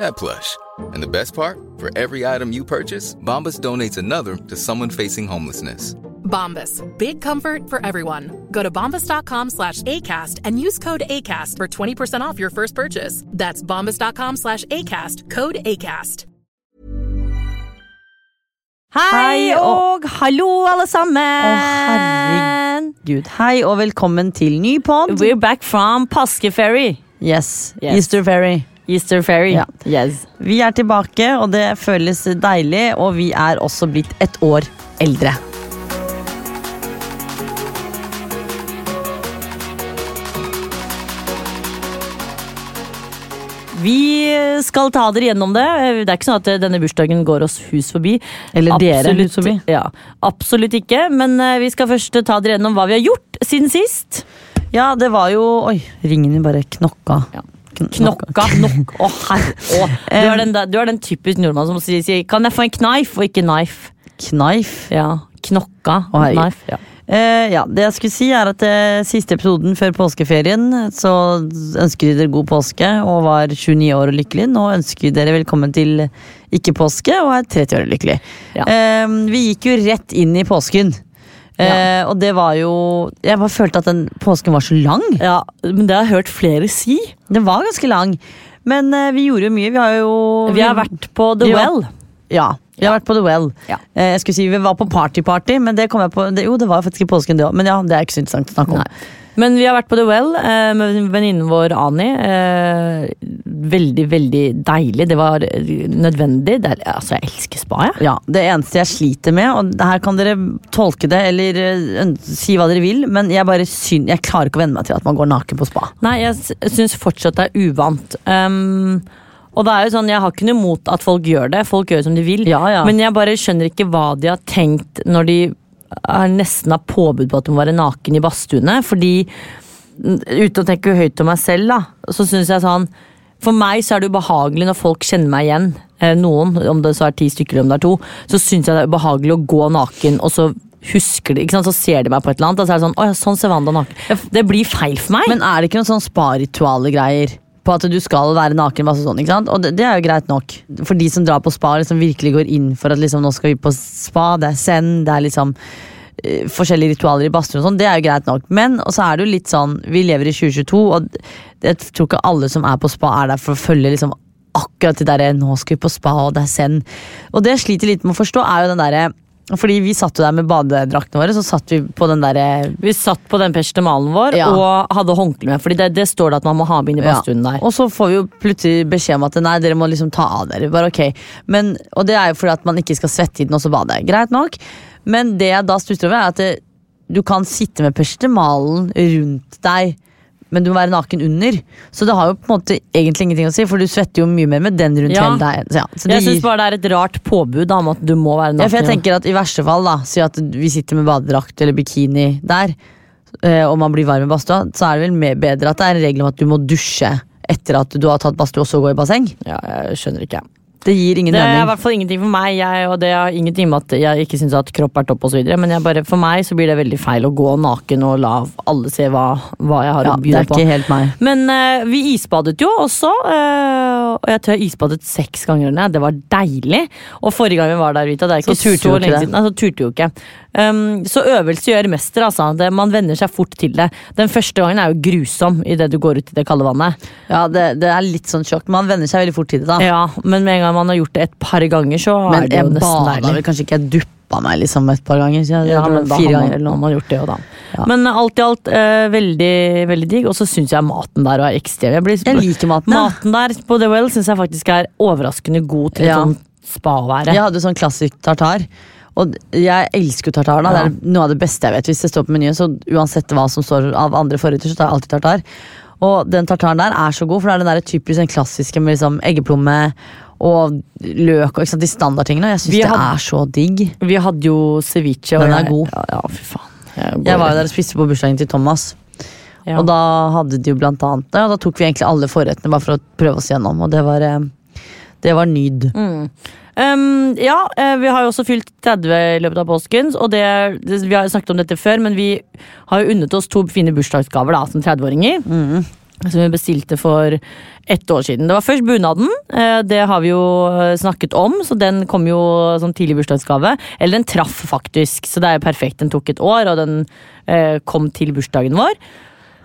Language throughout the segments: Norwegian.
that plush. And the best part? For every item you purchase, Bombas donates another to someone facing homelessness. Bombas. Big comfort for everyone. Go to bombas.com slash ACAST and use code ACAST for 20% off your first purchase. That's bombas.com slash ACAST. Code ACAST. Hei og hallo, alle sammen! herregud. Hei og velkommen til ny pod. We're back from påskeferry. Yes. Yes. Easter Ferry. Easter ferry. Ja. Yes. Vi er tilbake, og det føles deilig. Og vi er også blitt et år eldre. Vi skal ta dere gjennom det. Det er ikke sånn at denne bursdagen går oss hus forbi. Eller dere hus forbi. Ja, absolutt ikke. Men eh, vi skal først ta dere gjennom hva vi har gjort siden sist. Ja, det var jo Oi, ringen min bare knokka. Ja. Kn- Knokka. Nok. Å, herre. Du, er den, typiske du er den typisk nordmann som sier, sier 'kan jeg få en knife' og ikke 'knife'. Knife. Ja, Knokka. Å, knife. Ja. Uh, ja, det jeg skulle si er at uh, Siste episoden før påskeferien Så ønsker vi dere god påske og var 29 år og lykkelig. Nå ønsker vi dere velkommen til ikke påske og er 30 år og lykkelig. Ja. Uh, vi gikk jo rett inn i påsken. Eh, og det var jo Jeg bare følte at den påsken var så lang. ja, men det har jeg hørt flere si. Den var ganske lang. Men eh, vi gjorde jo mye. Vi har jo Vi har vært på The Ja. Well. Ja, vi har vært på The Well. Ja. Eh, jeg skulle si Vi var på party-party, men det kom jeg på det, Jo, det var faktisk i påsken, det òg. Men ja, det er ikke så interessant å snakke om. Nei. Men vi har vært på The Well eh, med venninnen vår Ani. Eh, veldig, veldig deilig. Det var eh, nødvendig. Det er, altså, jeg elsker spa, jeg. Ja, Det eneste jeg sliter med, og her kan dere tolke det eller uh, si hva dere vil, men jeg bare syn, jeg klarer ikke å venne meg til at man går naken på spa. Nei, jeg syns fortsatt det er uvant. Um, og det er jo sånn, Jeg har ikke noe imot at folk gjør det, folk gjør som de vil. Ja, ja. Men jeg bare skjønner ikke hva de har tenkt når de er nesten har påbud på at du må være naken i badstuene. Fordi, uten å tenke høyt om meg selv, da, så syns jeg sånn For meg så er det ubehagelig når folk kjenner meg igjen, eh, noen, om det så er ti stykker eller om det er to, så syns jeg det er ubehagelig å gå naken, og så husker de, ikke sant, så ser de meg på et eller annet, og så er det sånn Å sånn ser Wanda naken Det blir feil for meg. Men er det ikke noen sånn spa-rituale greier? På at du skal være naken, masse sånn? Og det, det er jo greit nok. For de som drar på spa, liksom virkelig går inn for at liksom, nå skal vi på spa, det er send, det er liksom uh, forskjellige ritualer i badstue og sånn, det er jo greit nok. Men og så er det jo litt sånn, vi lever i 2022, og jeg tror ikke alle som er på spa, er der for å følge liksom akkurat det derre 'nå skal vi på spa, og det er send. Og det jeg sliter litt med å forstå, er jo den derre fordi vi satt jo der med badedraktene våre, så satt vi på den der, Vi satt på den peshtemalen vår Ja. og hadde håndkle med. Fordi det, det står det at man må ha med inn i badstuen der. Og så får vi jo plutselig beskjed om at nei, dere må liksom ta av dere. Bare ok. Men, og det er jo fordi at man ikke skal svette i den og så bade. Greit nok. Men det jeg da stusser over, er at det, du kan sitte med pestemalen rundt deg, men du må være naken under. Så det har jo på en måte egentlig ingenting å si, for du svetter jo mye mer med den rundt Ja. hele deg. Så, ja, så Jeg syns bare det er et rart påbud da, om at du må være naken. ja, for jeg tenker at i verste fall, da, si at vi sitter med badedrakt eller bikini der, eh, og man blir varm i badstua, så er det vel mer bedre at det er en regel om at du må dusje etter at du har tatt badstue og så gå i basseng. ja, jeg skjønner ikke. Det gir ingen Det er i hvert fall ingenting for meg, jeg, og det har ingenting med at jeg ikke syns at kropp er topp osv. Men bare, for meg så blir det veldig feil å gå naken og la alle se hva, hva jeg har Ja, å det by er på. ikke helt meg. Men uh, vi isbadet jo også, uh, og jeg tror jeg isbadet seks ganger. Det var deilig. Og forrige gang vi var der, Vita, det er ikke Så så, lenge siden. Nei, så turte jo ikke. Um, så øvelse gjør mester, altså. Det, man venner seg fort til det. Den første gangen er jo grusom idet du går ut i det kalde vannet. Ja, det, det er litt sånn sjokk. Man venner seg veldig fort til det, da. Ja, Men med en gang man har gjort det et par ganger, så Men er det jo jeg nesten deilig. vel kanskje ikke jeg duppa meg liksom et par ganger. Så jeg, Ja, men fire har ganger eller noe. man gjort det jo da. Ja. Men alt i alt eh, veldig, veldig digg. Og så syns jeg maten der er ekstrem. Jeg, blir, Jeg liker maten. Maten der på The Well syns jeg faktisk er overraskende god til Ja. sånn spa å være. Jeg hadde sånn klassisk tartar. Og jeg elsker jo tartar. da Ja. Det er noe av det beste jeg vet. Hvis det står på menyen, så uansett hva som står av andre forretter, så tar jeg alltid tartar. Og den tartaren der er så god, for det er den der typisk den klassiske med liksom eggeplomme og løk og ikke sant, de standardtingene. Jeg syns det hadde- er så digg. Vi hadde jo ceviche. og Den er god. Ja, ja, fy faen. Jeg, Jeg var jo der og spiste på bursdagen til Thomas. Ja. Og da hadde de jo blant annet og da tok vi egentlig alle forrettene bare for å prøve oss gjennom, og det var, eh, det var nyd. Um, ja, eh, vi har jo også fylt 30 i løpet av påsken. Og det, det, vi har snakket om dette før, men vi har jo unnet oss to fine bursdagsgaver da, som 30-åringer. Som vi bestilte for ett år siden. Det var først bunaden. eh, Det har vi jo snakket om, så den kom jo som tidlig bursdagsgave. Eller den traff faktisk, så det er jo perfekt. Den tok et år, og den eh, kom til bursdagen vår.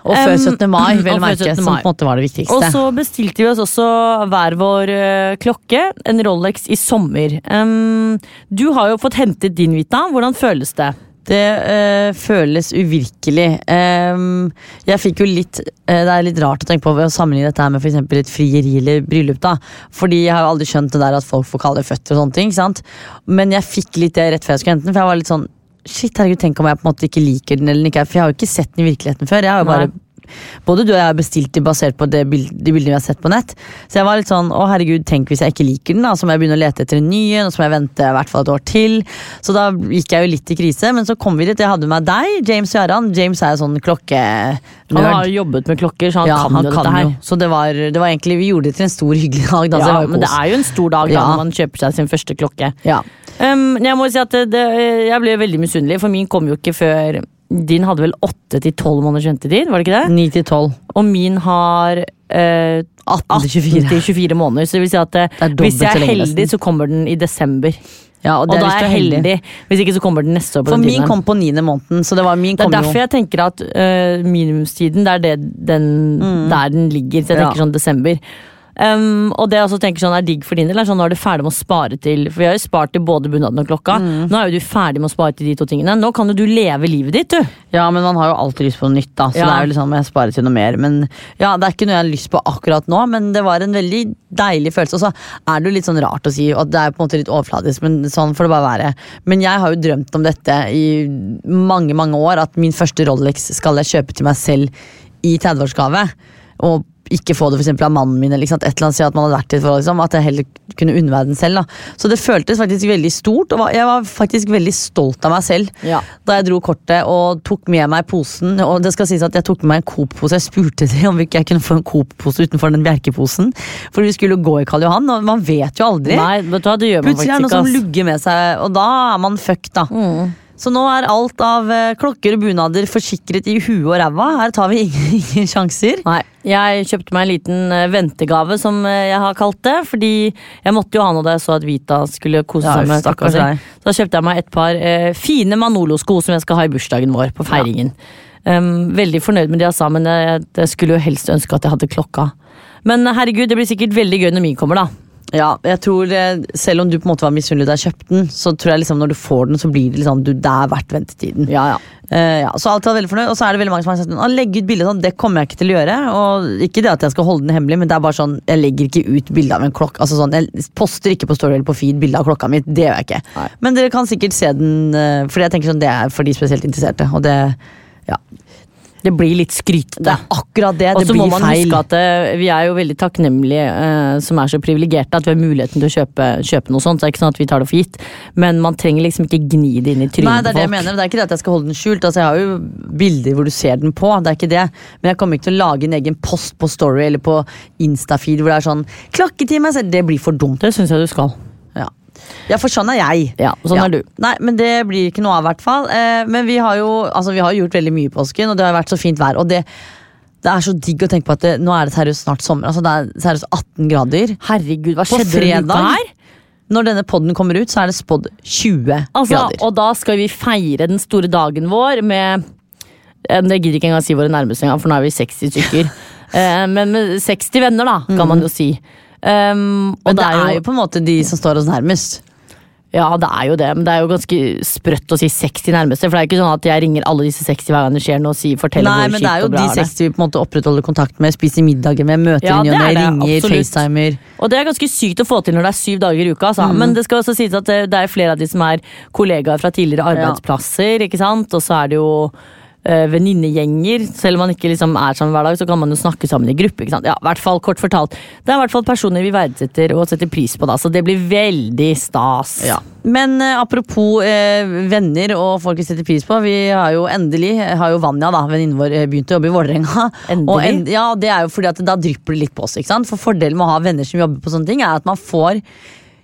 Og før Um, 17. mai, vel merke, 17. som på en måte var det viktigste. Og så bestilte vi oss også hver vår uh, klokke, en Rolex i sommer. Um, du har jo fått hentet din, Vita. Hvordan føles det? Det øh, føles uvirkelig. Um, jeg fikk jo litt øh, Det er litt rart å tenke på ved å sammenligne dette her med for et frieri eller bryllup. da Fordi jeg har jo aldri skjønt det der at folk får kalle det føtter og sånne ting. sant? Men jeg fikk litt det rett før jeg skulle hente den, for jeg var litt sånn Shit, herregud, tenk om jeg på en måte ikke liker den eller ikke. For jeg har jo ikke sett den i virkeligheten før. Jeg har jo bare Nei. både du og jeg har bestilt det basert på det bild, de bildene vi har sett på nett. Så jeg var litt sånn, å herregud, tenk hvis jeg ikke liker den, da, så må jeg begynne å lete etter en ny en, og så må jeg vente i hvert fall et år til. Så da gikk jeg jo litt i krise, men så kom vi dit. Jeg hadde med deg, James og Jaran. James er jo sånn Han har har jobbet med klokker, så han Ja, kan han jo kan dette her. jo. Så det var, det var egentlig, vi gjorde det til en stor, hyggelig dag. Da, så det Ja, jo men det er jo en stor dag da, Ja. når man kjøper seg sin første klokke. Ja. Um, jeg må si at det, det, jeg ble veldig misunnelig, for min kom jo ikke før Din hadde vel åtte til tolv måneders ventetid, var det ikke det? 9 til 12. Og min har eh, 18 til 18 24. til 24 måneder. Så det vil si at eh, hvis jeg er heldig, så kommer den i desember. Ja, og, Og, da er jeg heldig. Hvis ikke så kommer den neste år. For min kom på niende måneden, så det var min det er derfor jo jeg tenker at uh, minimumstiden det er det den, der den ligger. Så jeg tenker Ja. sånn desember. Um, og det jeg også tenker sånn er digg for din del, er sånn nå er du ferdig med å spare til For vi har jo spart til både bunaden og klokka. Mm. Nå er jo du ferdig med å spare til de to tingene. Nå kan jo du leve livet ditt, du. Ja, men man har jo alltid lyst på noe nytt, da. Så Ja. det er jo liksom, jeg sparer til noe mer. Men ja, Det er ikke noe jeg har lyst på akkurat nå, men det var en veldig deilig følelse. Og så er det jo litt sånn rart å si, og det er på en måte litt overfladisk, men sånn får det bare være. Men jeg har jo drømt om dette i mange, mange år, at min første Rolex skal jeg kjøpe til meg selv i 30-årsgave. Og ikke få det for eksempel av mannen min, eller sant? et eller annet sted at man hadde vært i et forhold, liksom, at jeg heller kunne unne meg den selv. Da. Så det føltes faktisk veldig stort, og jeg var faktisk veldig stolt av meg selv Ja. da jeg dro kortet og tok med meg posen. Og det skal sies at jeg tok med meg en Coop-pose. Jeg spurte dem om ikke jeg kunne få en Coop-pose utenfor den Bjerke-posen. For vi skulle gå i Karl Johan, og man vet jo aldri. Nei, vet du det gjør man Plutselig er det ikke. som lugger med seg, og da er man fucked, da. Så nå er alt av eh, klokker og bunader forsikret i huet og ræva. Her tar vi ingen, ingen sjanser. Nei, jeg kjøpte meg en liten eh, ventegave, som eh, jeg har kalt det. Fordi jeg måtte jo ha noe da jeg så at Vita skulle kose Ja, seg med stakkars deg. Så da kjøpte jeg meg et par eh, fine Manolo-sko som jeg skal ha i bursdagen vår, på feiringen. Um, veldig fornøyd med det jeg sa, men jeg, jeg skulle jo helst ønske at jeg hadde klokka. Men herregud, det blir sikkert veldig gøy når min kommer, da. Ja, jeg tror eh, Selv om du på en måte var misunnelig da jeg kjøpte den, så tror jeg liksom når du får den, så blir det liksom du, det er verdt ventetiden. Ja, ja. Uh, ja, så alt er veldig fornøyd, og så er det veldig mange som har sagt at legge ut bilde sånn, det kommer jeg ikke til å gjøre. Og ikke det at jeg skal holde den hemmelig, men det er bare sånn, jeg legger ikke ut bilde av en klokke. Altså sånn, jeg poster ikke på Story eller på feed bilde av klokka mi. Det gjør jeg ikke. Nei. Men dere kan sikkert se den, uh, fordi jeg tenker sånn, det er for de spesielt interesserte. Og det, ja, Det blir litt skrytete. det er akkurat det. Og så må man feil. huske at det, vi er jo veldig takknemlige eh, som er så privilegerte at vi har muligheten til å kjøpe, kjøpe noe sånt. Så det er ikke sånn at vi tar det for gitt. Men man trenger liksom ikke gni det inn i trynet Nei, trynet det er det jeg mener. Det er ikke det at jeg skal holde den skjult. Altså, jeg har jo bilder hvor du ser den på, det er ikke det. Men jeg kommer ikke til å lage en egen post på Story eller på Instafeed hvor det er sånn Klakketime Det blir for dumt. Det syns jeg du skal. Ja. ja, for sånn er jeg. Ja, sånn er du. Nei, men det blir ikke noe av, i hvert fall. Eh, men vi har jo altså, vi har gjort veldig mye i påsken, og det har vært så fint vær. Og det, det er så digg å tenke på at det, nå er det seriøst snart sommer. Altså, det er seriøst 18 grader. Herregud, hva skjedde på fredag? her? Når denne podden kommer ut, så er det spådd 20 Altså, grader. og da skal vi feire den store dagen vår med eh, Det gidder ikke engang si våre nærmeste engang, for nå er vi 60 stykker. Eh, Men med 60 venner, da, kan man jo si. Um, og Men det er jo på en måte de som står oss nærmest. Ja, det er jo det, men det er jo ganske sprøtt å si 60 nærmeste. For det er ikke sånn at jeg ringer alle disse 60 hver gang det skjer noe og sier, forteller Nei, hvor men det er kjipt jo og bra de er det. 60 vi på en måte opprettholder kontakt med, spiser middager med, møter Ja, i ny det er det, ringer, absolutt. facetimer. Og det er ganske sykt å få til når det er syv dager i uka. Altså. Mm. Men det skal også sies at det, det er flere av de som er kollegaer fra tidligere arbeidsplasser. ikke sant? Og så er det jo uh, venninnegjenger. Selv om man ikke liksom er sammen hver dag, så kan man jo snakke sammen i gruppe. ikke sant? Ja, i hvert fall kort fortalt. Det er i hvert fall personer vi verdsetter og setter pris på, da, så det blir veldig stas. Ja. Men uh, apropos uh, venner og folk vi setter pris på. Vi har jo endelig har jo Vanja, da, venninnen vår, begynt å jobbe i Vålerenga. Og en, ja, det er jo fordi at da drypper det litt på oss. ikke sant? For Fordelen med å ha venner som jobber på sånne ting, er at man får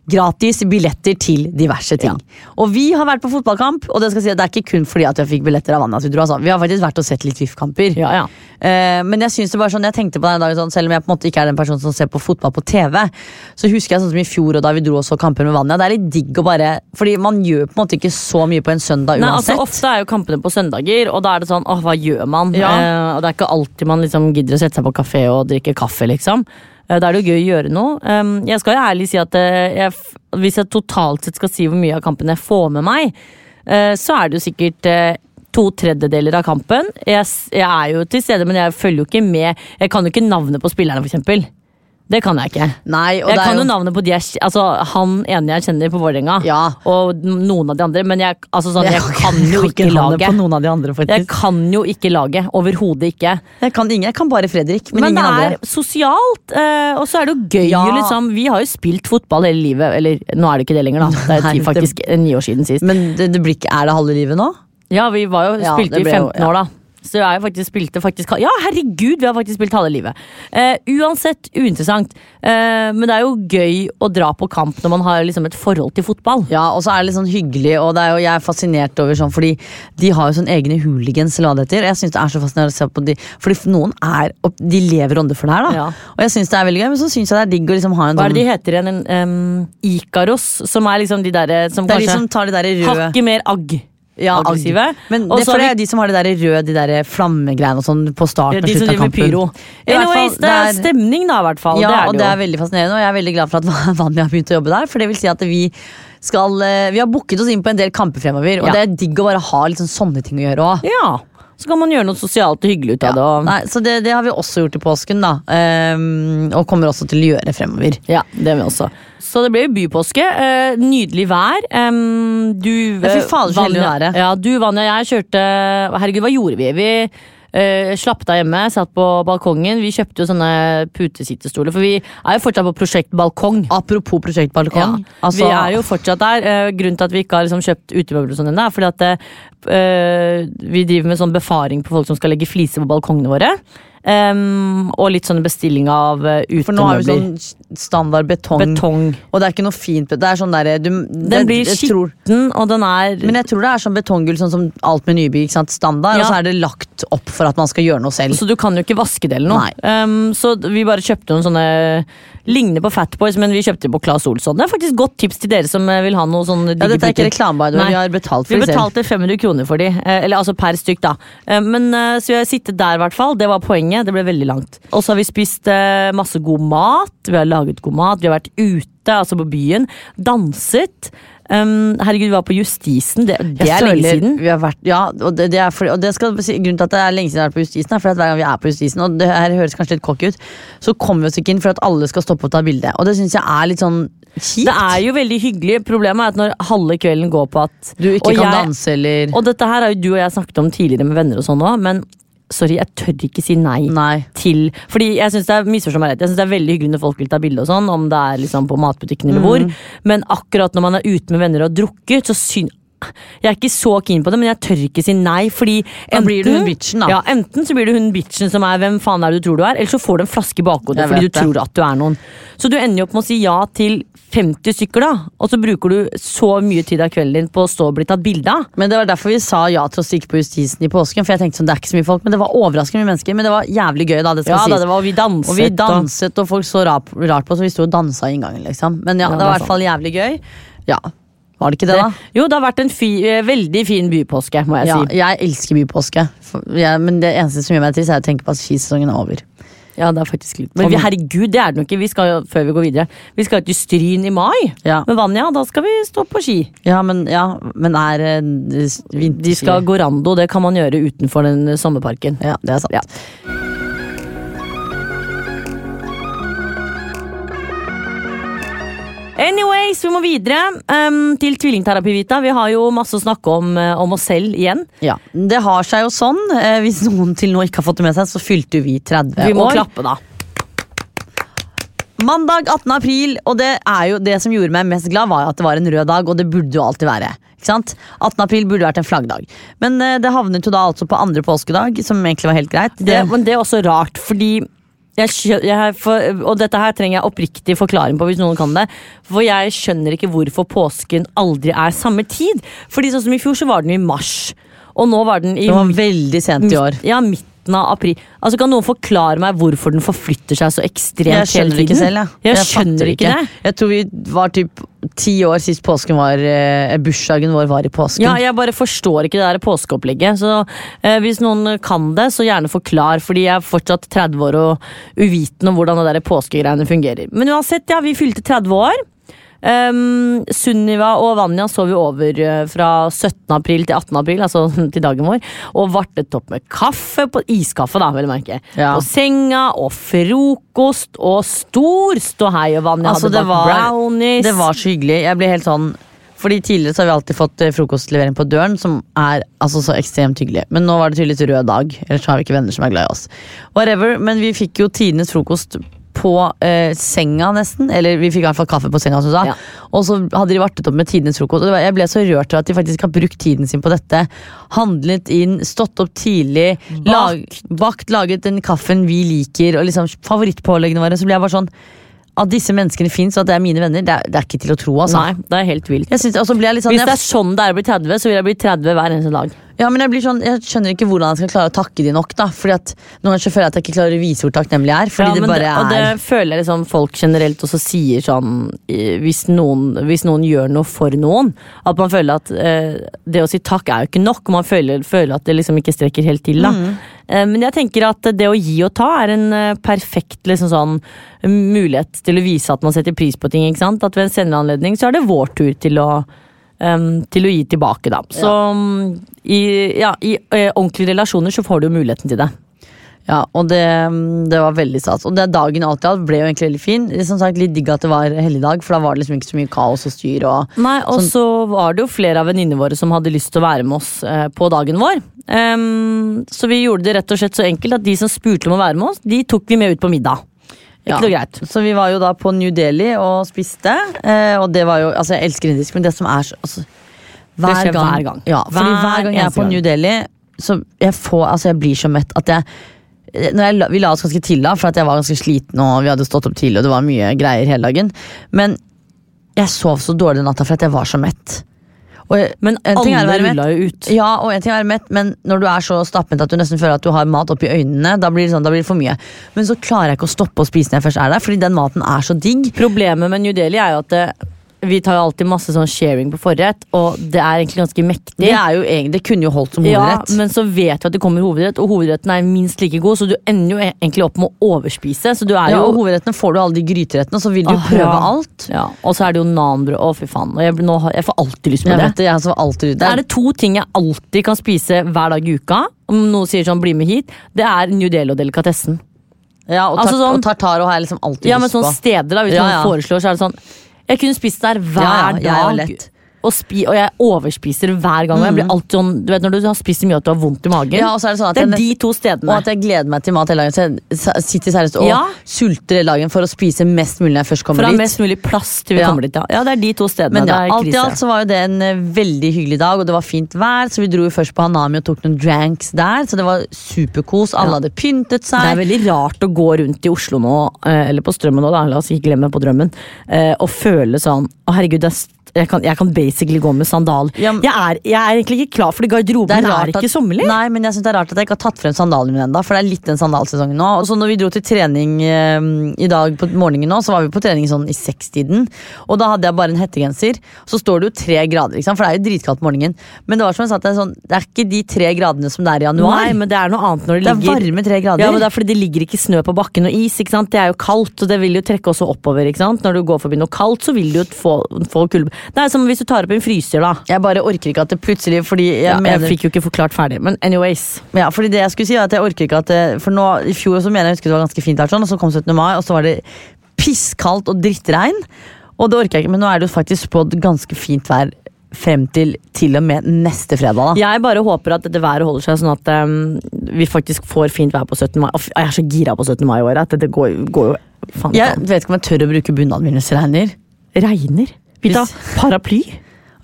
gratis billetter til diverse ting. Og vi har vært på fotballkamp, og det skal si det er ikke kun fordi at jeg fikk billetter av Anna. dro, altså. vi har faktisk vært og sett litt VIF-kamper. Ja, ja. uh, men jeg synes det bare sånn, jeg tenkte på den dagen sånn, selv om jeg på en måte ikke er den personen som ser på fotball på TV, så husker jeg sånn som i fjor og da vi dro og så kamper med Vanja. Det er litt digg å bare Fordi man gjør på en måte ikke så mye på en søndag Nei, altså. Ofte er jo kampene på søndager, og da er det sånn åh, hva gjør man? Ja. Eh, og det er ikke alltid man liksom gidder å sette seg på kafé og drikke kaffe, liksom. Eh, da er det jo gøy å gjøre noe. Jeg skal jo ærlig si at eh, jeg, hvis jeg totalt sett skal si hvor mye av kampen jeg får med meg, eh, så er det jo sikkert to tredjedeler av kampen. Jeg, jeg er jo til stede, men jeg følger jo ikke med. Jeg kan jo ikke navnet på spillerne, eksempel. Det kan jeg ikke. Nei, Jeg kan jo navnet på de jeg, altså, han ene jeg kjenner på Vålerenga, Ja. og noen av de andre, men jeg, altså, sånn, jeg, Jeg kan jo ikke laget. på noen av de andre, Jeg kan jo ikke laget. Overhodet ikke. Jeg kan ingen, jeg kan bare Fredrik, men, Men, ingen det er sosialt, eh, og så er det jo gøy. Ja. Liksom. Vi har jo spilt fotball hele livet. Eller nå er det ikke det lenger, da. Det er ti, faktisk ni år siden sist. Men det, det blir ikke, er det halve livet nå? Ja, vi var jo, spilte i ble jo- 15 år, da. Så jeg faktisk spilte faktisk Ja, herregud, vi har faktisk spilt halve livet. Eh, uansett uinteressant. Eh, men det er jo gøy å dra på kamp når man har liksom et forhold til fotball. Ja, og så er det litt sånn hyggelig, og det er jo, jeg er fascinert over sånn, fordi de har jo sånn egne hooligans, eller hva det heter. Jeg synes det er så fascinerende å se på de, fordi noen er, de lever ånde for det her, da. Ja. Og jeg synes det er veldig gøy, men så synes jeg det er digg å liksom ha en Hva er sånn det de heter igjen? En, em, Ikaros, som er liksom de derre som Det er de som tar de der røde hakket mer agg. Ja, aggressive. Men det, er de som har det der røde de der flammegreiene og sånn på start og de som av driver med kampen. pyro. I hvert fall, Anyways, det er stemning, da, i hvert fall. Ja, det er og det det jo. er veldig fascinerende, og jeg er veldig glad for at Vanja har begynt å jobbe der. For det vil si at vi skal eh, Vi har booket oss inn på en del kamper fremover, og Ja. det er digg å bare ha litt sånn sånne ting å gjøre òg. Ja, så kan man gjøre noe sosialt og hyggelig ut av det. Og, Nei, så det, det har vi også gjort i påsken, da. Um, og kommer også til å gjøre fremover. ja, det har vi også. Så det ble jo bypåske. Uh, nydelig vær. Um, du, uh, fy fader, så heldig du er, Ja, du, Vanja og jeg kjørte Herregud, hva gjorde vi? Vi uh, slapp deg hjemme, satt på balkongen. Vi kjøpte jo sånne putesittestoler, for vi er jo fortsatt på prosjekt balkong. Apropos Prosjekt Ja, altså, vi er jo fortsatt der. Uh, grunnen til at vi ikke har liksom kjøpt utemøbler og sånn ennå, er fordi at uh, vi driver med sånn befaring på folk som skal legge fliser på balkongene våre. Em, og litt sånn bestilling av uh, For nå har vi sånn standard betong, Betong. og det er ikke noe fint Det er sånn der, du- det- blir skitten, og den er Men jeg tror det er sånn betonggulv, sånn som alt med sant? Standard, Ja. og så er det lagt opp for at man skal gjøre noe selv. Så du kan jo ikke vaske det eller noe. Um, så vi bare kjøpte noen sånne Ligner på Fatboys, men vi kjøpte på Claes Olsson. Det er faktisk godt tips til dere som eh, vil ha noe sånn Ja, dette er ikke reklame. Vi har betalt for Vi det selv. betalte 500 kroner for de, eh, eller altså per stykk, da. Eh, Men Så vi har sittet der, i hvert fall. Det var poenget. Det ble veldig langt. Og så har vi spist masse god mat. Vi har laget god mat. Vi har vært ute, altså på byen. Danset. Um, herregud, vi var på Justisen. Det, det er lenge siden. Vi har vært, ja, og det, det er for, og det skal, grunnen til at det er lenge siden vi har vært på Justisen, er fordi at hver gang vi er på Justisen, og det her høres kanskje litt cocky ut, så kommer vi oss ikke inn for at alle skal stoppe og ta bilde. Og det syns jeg er litt sånn kjipt. Det er jo veldig hyggelig. Problemet er at når halve kvelden går på at du ikke kan jeg- danse eller Og dette her har jo du og jeg snakket om tidligere med venner og sånn òg, men sorry, jeg tør ikke si nei. Nei. til Fordi jeg synes det det er veldig hyggelig når folk vil ta bilde, sånn om det er liksom på matbutikken eller Mm. hvor. Men akkurat når man er ute med venner og drukket, så syn jeg er ikke så keen på det, men jeg tør ikke si nei. Fordi enten, Da blir du hun bitchen, da. Ja, enten så blir du hun bitchen som er 'hvem faen er det du tror du er', eller så får du en flaske i bakhodet fordi du det. tror at du er noen. Så du ender jo opp med å si ja til 50 stykker, da. Og så bruker du så mye tid av kvelden din på å stå og bli tatt bilde av. Men det var derfor vi sa ja til å stikke på Justisen i påsken. For jeg tenkte sånn, det er ikke så mye folk Men det var overraskende mye mennesker. Men det var jævlig gøy, da. Det skal Ja, sies. da, det var, og vi danset. Og vi danset, og folk så rart, på oss, og vi sto og dansa i inngangen, liksom. Men ja, Ja, det var i hvert fall jævlig gøy. Ja. Var det ikke det, da? jo, det har vært en fi, eh, veldig fin bypåske, må jeg Ja, si. jeg elsker bypåske. For- Jeg, men det eneste som gjør meg trist, er å tenke på at skisesongen er over. Ja, det er faktisk litt. Men vi, herregud, det er det jo ikke. Vi skal før vi går videre, vi skal til Stryn i mai Ja. med Vanja. Da skal vi stå på ski. Ja, men, ja, men er det vinterski De skal gå rando, det kan man gjøre utenfor den sommerparken. Ja, det er sant. Ja. Anyways, vi må videre um, til tvillingterapi, Vita. Vi har jo masse å snakke om, eh, om oss selv igjen. Ja, Det har seg jo sånn. Eh, hvis noen til nå ikke har fått det med seg, så fylte vi 30 Vi må år. klappe, da. Mandag 18. april, og det, er jo, det som gjorde meg mest glad, var at det var en rød dag, og det burde jo alltid være. Ikke sant? 18. april burde vært en flaggdag. Men eh, det havnet jo da altså på andre påskedag, som egentlig var helt greit. Det, men det er også rart, fordi jeg, jeg, for, Og dette her trenger jeg oppriktig forklaring på hvis noen kan det. For jeg skjønner ikke hvorfor påsken aldri er samme tid. Fordi sånn som i fjor så var den i mars. Og nå var den i det var veldig sent i år. Ja, midten av april. Altså Kan noen forklare meg hvorfor den forflytter seg så ekstremt Jeg skjønner det ikke selv, jeg. Jeg, Jeg skjønner ikke det. Jeg tror vi var typ ti år sist påsken var eh, Bursdagen vår var i påsken. Ja, jeg bare forstår ikke det der påskeopplegget. Så eh, hvis noen kan det, så gjerne forklar, fordi jeg er fortsatt 30 år og uviten om hvordan det der påskegreiene fungerer. Men uansett, ja, vi fylte 30 år. Um, Sunniva og Vanja sov jo over eh, fra 17. april til 18. april, altså til dagen vår, og vartet opp med kaffe, på iskaffe, da, vel å merke. Ja. På senga, og frokost, og stor ståhei, og Vanja Altså, hadde bakt brownies. Det var så hyggelig. Jeg ble helt sånn fordi Tidligere så har vi alltid fått eh, frokostlevering på døren, som er altså så ekstremt hyggelig. Men nå var det tydeligvis rød dag, ellers har vi ikke venner som er glad i oss. Whatever, Men vi fikk jo tidenes frokost på eh, senga, nesten. Eller vi fikk i hvert fall kaffe på senga, som sa. Ja. Og så hadde de vartet opp med tidenes frokost. Og var, jeg ble så rørt av at de faktisk har brukt tiden sin på dette. Handlet inn, stått opp tidlig, lag, bakt, laget den kaffen vi liker, og liksom favorittpåleggene våre. Så ble jeg bare sånn At disse menneskene fins, og at det er mine venner, det er, det er ikke til å tro. altså. Nei, det er helt vilt. Jeg synes, sånn, Hvis det er sånn det er å bli 30, så vil jeg bli 30 hver eneste dag. Ja, men jeg, blir sånn, jeg skjønner ikke hvordan jeg skal klare å takke de nok. da Fordi at Noen ganger så føler jeg at jeg ikke klarer å vise hvor takknemlig jeg er. Fordi Ja, det bare er. og det er føler jeg liksom folk generelt også sier sånn hvis noen, hvis noen gjør noe for noen. At man føler at eh, det å si takk er jo ikke nok. Man føler, føler at det liksom ikke strekker helt til. da Mm. Eh, Men jeg tenker at det å gi og ta er en eh, perfekt liksom sånn mulighet til å vise at man setter pris på ting. ikke sant? At ved en senere anledning så er det vår tur til å em, til å gi tilbake, da. Så mm, i, ja, i uh, ordentlige relasjoner så får du jo muligheten til det. Ja, og det, det var veldig stas. Og det dagen alt i alt ble jo egentlig veldig fin. Som sagt, Litt digg at det var helligdag, for da var det liksom ikke så mye kaos og styr. Og, Nei, og Sånn- så var det jo flere av venninnene våre som hadde lyst til å være med oss eh, på dagen vår. Um, så vi gjorde det rett og slett så enkelt at de som spurte om å være med oss, de tok vi med ut på middag. Ikke noe greit. Så vi var jo da på New Delhi og spiste. Eh, og det var jo, altså Jeg elsker indisk, men det som er så altså, hver skjer hver gang. Ja, fordi Hver hver gang jeg er på gang. New Delhi, så jeg får, altså jeg blir så mett at jeg når jeg, vi la oss ganske til da, for at jeg var ganske sliten og vi hadde stått opp tidlig. og det var mye greier hele dagen Men jeg sov så dårlig den natta for at jeg var så mett. Og Men en ting alle rulla jo ut. Ja, og en ting er å være mett, men når du er så stappmett at du nesten føler at du har mat oppi øynene, da blir det sånn, da blir det for mye. Men så klarer jeg ikke å stoppe å spise når jeg først er der, fordi den maten er så digg. Problemet med New Delhi er jo at det, vi tar jo alltid masse sånn sharing på forrett, og det er egentlig ganske mektig. Det, er jo egentlig, det kunne jo holdt som hovedrett. ja, men så vet vi at det kommer hovedrett, og hovedretten er minst like god, så du ender jo egentlig opp med å overspise. Så du er ja, jo og hovedrettene får du alle de gryterettene, så vil du jo prøve ja. alt. ja, Og så er det jo nanbrød. Å, fy faen. Jeg, nå, jeg får alltid lyst på Jeg det. vet det, jeg som alltid det. Det er det to ting jeg alltid kan spise hver dag i uka. Om noen sier sånn 'bli med hit', det er New Delo-delikatessen. ja, og, altså sånn- og tartaro har jeg liksom alltid Ja, men lyst sånne på. steder da Hvis Ja, ja. man foreslår, så er det sånn Jeg kunne spist der hver Ja, dag. Og, spi, og jeg overspiser hver gang. Mm. jeg blir alltid sånn Du vet når du har spist så mye at du har vondt i magen? Ja, er det sånn det er jeg de to stedene. Og at jeg gleder meg til mat hele dagen. Så jeg sitter seriøst og Ja. sulter hele dagen for å spise mest mulig når jeg først kommer For kommer å ha mest mulig plass til vi Ja. kommer dit. Ja. det er de to stedene. Men alt i alt så var jo det en eh, veldig hyggelig dag, og det var fint vær. Så vi dro først på Hanami og tok noen dranks der, så det var superkos. Alle hadde pyntet seg. Det er veldig rart å gå rundt i Oslo nå, eh, eller på Strømmen nå, da, la oss ikke glemme på Drømmen, eh, og føle sånn Å, herregud, det er jeg kan, jeg kan basically gå med sandal. Ja, men- jeg, er, jeg er egentlig ikke klar, fordi garderoben er, er, ikke at- sommerlig. Nei, men jeg synes det er rart at jeg ikke har tatt frem sandalene mine ennå. For det er litt den sandalsesongen nå. Og så når vi dro til trening eh, i dag på morgenen nå, så var vi på trening sånn i sekstiden. Og da hadde jeg bare en hettegenser. Så står det jo tre grader, for det er jo dritkaldt på morgenen. Men det var som jeg sa, det er, sånn, det er ikke de tre gradene som det er i januar. Nei, men det er noe annet når det, det er varme tre grader. Ja, men det er fordi det ligger ikke snø på bakken og is. ikke sant? Det er jo kaldt, og det vil jo trekke også oppover. ikke sant? Når du går forbi noe kaldt, så vil du jo få, få kulde. Det er som hvis du tar opp en fryser, da. Jeg bare orker ikke at det plutselig Fordi jeg, Ja, jeg fikk jo ikke forklart ferdig, men anyways. Ja, fordi det jeg skulle si er at jeg orker ikke at det, For nå, i fjor så mener jeg husker det var ganske fint her sånn, Og så kom 17. mai, og så var det pisskaldt og drittregn Og det orker jeg ikke, men nå er det jo faktisk spådd ganske fint vær Frem til til og med neste fredag da Jeg bare håper at dette været holder seg, sånn at um, vi faktisk får fint vær på 17. mai. Jeg er så gira på 17. mai i år at det går, går jo faen Jeg vet ikke om jeg tør å bruke bunaden min hvis det regner. Regner. Vi tar paraply.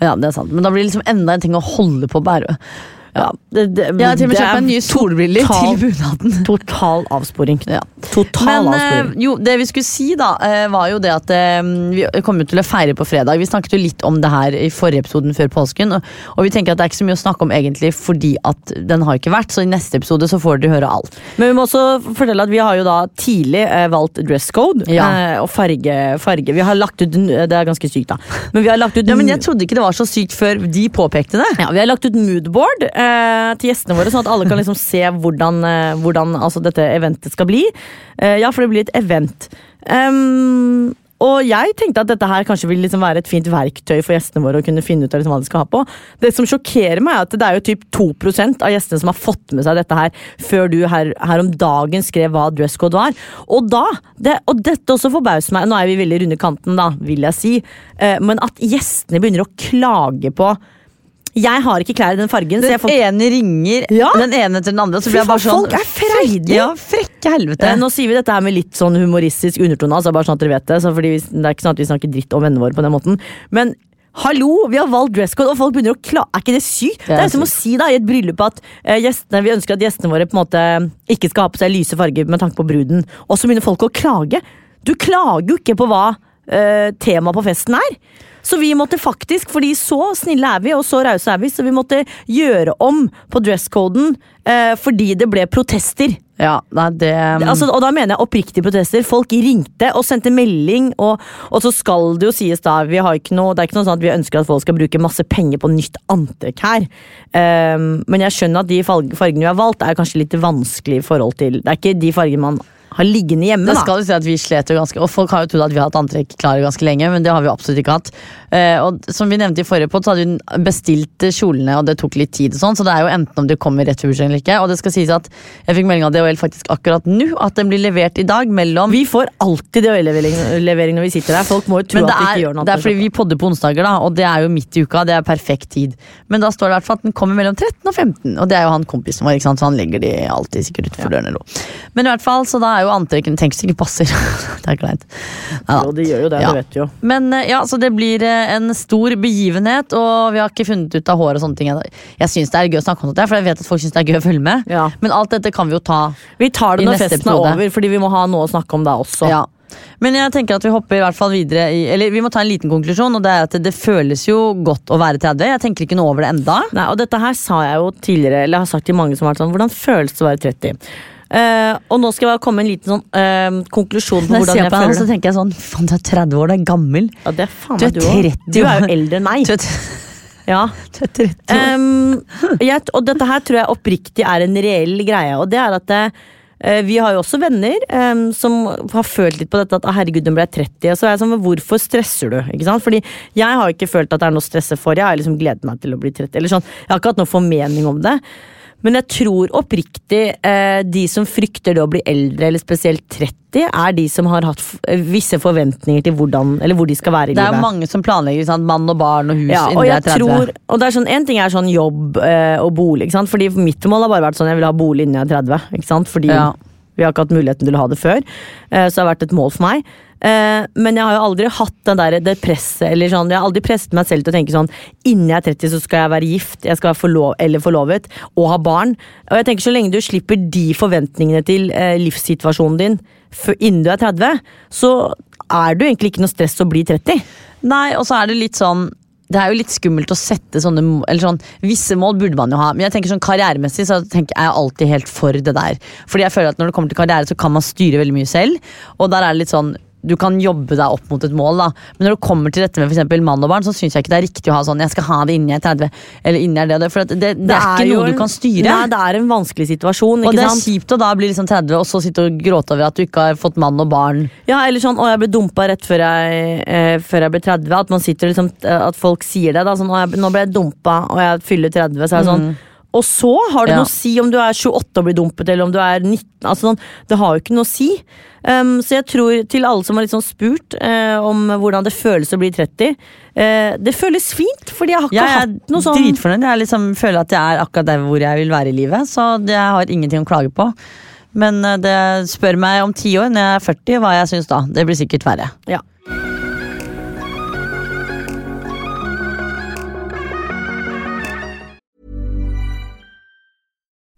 Ja, det er sant, men da blir det liksom enda en ting å holde på Bærø Ja, det, det, ja, til og med kjøpt meg nye solbriller total- til bunaden Total avsporing. Ja. Total Men eh, avsporing. jo, det vi skulle si da, eh, var jo det at eh, vi kommer jo til å feire på fredag. Vi snakket jo litt om det her i forrige episoden før påsken. Og, og vi tenker at det er ikke så mye å snakke om egentlig fordi at den har ikke vært. Så i neste episode så får dere høre alt. Men vi må også fortelle at vi har jo da tidlig valgt dress code Ja. og farge, farge. Vi har lagt ut, Det er ganske sykt, da. Men vi har lagt ut Ja, men Jeg trodde ikke det var så sykt før de påpekte det. Ja, Vi har lagt ut moodboard eh, til gjestene våre, sånn at alle kan liksom se hvordan, eh, hvordan altså, dette eventet skal bli. Eh, ja, for det blir et event. Um, og jeg tenkte at dette her kanskje vil liksom være et fint verktøy for gjestene våre å kunne finne ut av liksom hva de skal ha på. Det som sjokkerer meg, er at det er jo typ 2% av gjestene som har fått med seg dette her før du her, her om dagen skrev hva dresscode var. Og da, det, og dette også forbauser meg, nå er vi veldig runde kanten, da, vil jeg si, eh, men at gjestene begynner å klage på jeg har ikke klær i den fargen, så Den jeg får ene ringer Ja. den ene til den andre. Så blir jeg bare sånn folk er freidige. Ja, frekke helvete. Eh, Nå sier vi dette her med litt sånn humoristisk undertone, altså bare sånn at dere vet det. Så fordi vi, det er ikke sånn at vi snakker dritt om vennene våre på den måten. Men hallo, vi har valgt dresscode, og folk begynner å klage. Er ikke det sykt? Det er er som å si da i et bryllup at uh, gjestene, vi ønsker at gjestene våre på en måte ikke skal ha på seg lyse farger med tanke på bruden, og så begynner folk å klage. Du klager jo ikke på hva uh, temaet på festen er. Så vi måtte faktisk, fordi så snille er vi, og så rause er vi, så vi måtte gjøre om på dresscoden eh, fordi det ble protester. Ja, nei, det Altså, og da mener jeg oppriktige protester. Folk ringte og sendte melding, og, og så skal det jo sies da vi har ikke noe, Det er ikke noe sånn at vi ønsker at folk skal bruke masse penger på nytt antrekk her. Um, men jeg skjønner at de fargene vi har valgt, er kanskje litt vanskelig i forhold til Det er ikke de fargene man har liggende hjemme. Det da. skal jo si at vi slet jo ganske Og folk har jo trodd at vi har hatt antrekk klare ganske lenge, men det har vi absolutt ikke hatt. Eh, og som vi nevnte i forrige podd, så hadde vi bestilt kjolene, og det tok litt tid. og sånn, Så det er jo enten om de kommer rett retur eller ikke. Og det skal sies at jeg fikk melding av DHL faktisk akkurat nå, at den blir levert i dag mellom Vi får alltid DHL-levering når vi sitter der. Folk må jo tro det at vi ikke gjør noe. det er fordi vi podder på onsdager, da, og det er jo midt i uka. Det er perfekt tid. Men da står det i hvert fall at den kommer mellom 13 og 15, og det er jo han kompisen vår, så han legger de alltid sikkert utenfor døren. eller noe. Men i hvert fall, så da er jo antrekken Tenk så ikke passer. det er kleint. Ja. Jo, de gjør jo det, Ja. det vet du jo. Men eh, ja, så det blir eh, en stor begivenhet, og vi har ikke funnet ut av hår og sånne ting. ennå. Jeg syns det er gøy å snakke om det, for jeg vet at folk syns det er gøy å følge med. Ja. Men alt dette kan vi jo ta. Vi tar det når festen er over, fordi vi må ha noe å snakke om da også. Ja. Men jeg tenker at vi hopper i hvert fall videre i, Eller vi må ta en liten konklusjon, og det er at det, det føles jo godt å være 30. Jeg tenker ikke noe over det enda. Nei, og dette her sa jeg jo tidligere, eller jeg har sagt til mange som har vært sånn, hvordan føles det å være 30? Eh, og nå skal jeg komme med en liten sånn uh, konklusjon på jeg hvordan jeg på henne, føler så tenker jeg sånn Faen, du er 30 år, du er gammel. Ja, det er Du er du òg. 30 Du er jo eldre enn meg. Ja. du er 30 år. Em, jeg, og dette her tror jeg oppriktig er en reell greie, og det er at det, eh, vi har jo også venner um, som har følt litt på dette at herregud, hun ble 30. Så er jeg sånn, hvorfor stresser du? Ikke sant? Fordi jeg har ikke følt at det er noe å stresse for. Jeg har liksom gledet meg til å bli 30. Eller sånn, jeg har ikke hatt noen formening om det. Men jeg tror oppriktig eh, de som frykter det å bli eldre, eller spesielt 30, er de som har hatt eh, visse forventninger til hvordan, eller hvor de skal være i livet. Det er livet. mange som planlegger sant? mann og barn og hus Ja, og jeg er 30. tror, og det er sånn, En ting er sånn jobb eh, og bolig, ikke sant? Fordi mitt mål har bare vært sånn jeg vil ha bolig innen jeg er 30. Ikke sant? Fordi Ja. Vi har ikke hatt muligheten til å ha det før. Eh, så det har vært et mål for meg. Eh, men jeg har jo aldri hatt den der, det presset, eller sånn, jeg har aldri presset meg selv til å tenke sånn innen jeg er 30 så skal jeg være gift, jeg skal være forlov, eller forlovet, og ha barn. Og jeg tenker så lenge du slipper de forventningene til eh, livssituasjonen din innen du er 30, så er jo egentlig ikke noe stress å bli 30. Nei, og så er det litt sånn det er jo litt skummelt å sette sånne eller sånn, Visse mål burde man jo ha, men jeg tenker sånn karrieremessig så tenker jeg alltid helt for det der. Fordi jeg føler at når det kommer til karriere, så kan man styre veldig mye selv. Og der er det litt sånn du kan jobbe deg opp mot et mål, da. men når det kommer til dette med for mann og barn, så syns jeg ikke det er riktig å ha sånn jeg skal ha det innen jeg er 30, eller innen jeg er det og det. For at det, det, er ikke jo noe en- du kan styre. Nei, det er en vanskelig situasjon. og det er sant? kjipt å da bli liksom 30 og så sitte og gråte over at du ikke har fått mann og barn. Ja, eller sånn, å jeg ble dumpa rett før jeg, eh, før jeg ble 30. At man sitter liksom, at folk sier det. da, sånn, jeg, Nå ble jeg dumpa, og jeg fyller 30. Så er det sånn Og så har det Ja. noe å si om du er 28 og blir dumpet, eller om du er 19. Altså, sånn, det har jo ikke noe å si. Um, så jeg tror til alle som har liksom spurt uh, om hvordan det føles å bli 30 uh, Det føles fint, fordi jeg har ikke Jeg er hatt noe sånn dritfornøyd. Jeg liksom føler at jeg er akkurat der hvor jeg vil være i livet. Så jeg har ingenting å klage på. Men eh, det spør meg om ti år, når jeg er 40, hva jeg syns da. Det blir sikkert verre. ja.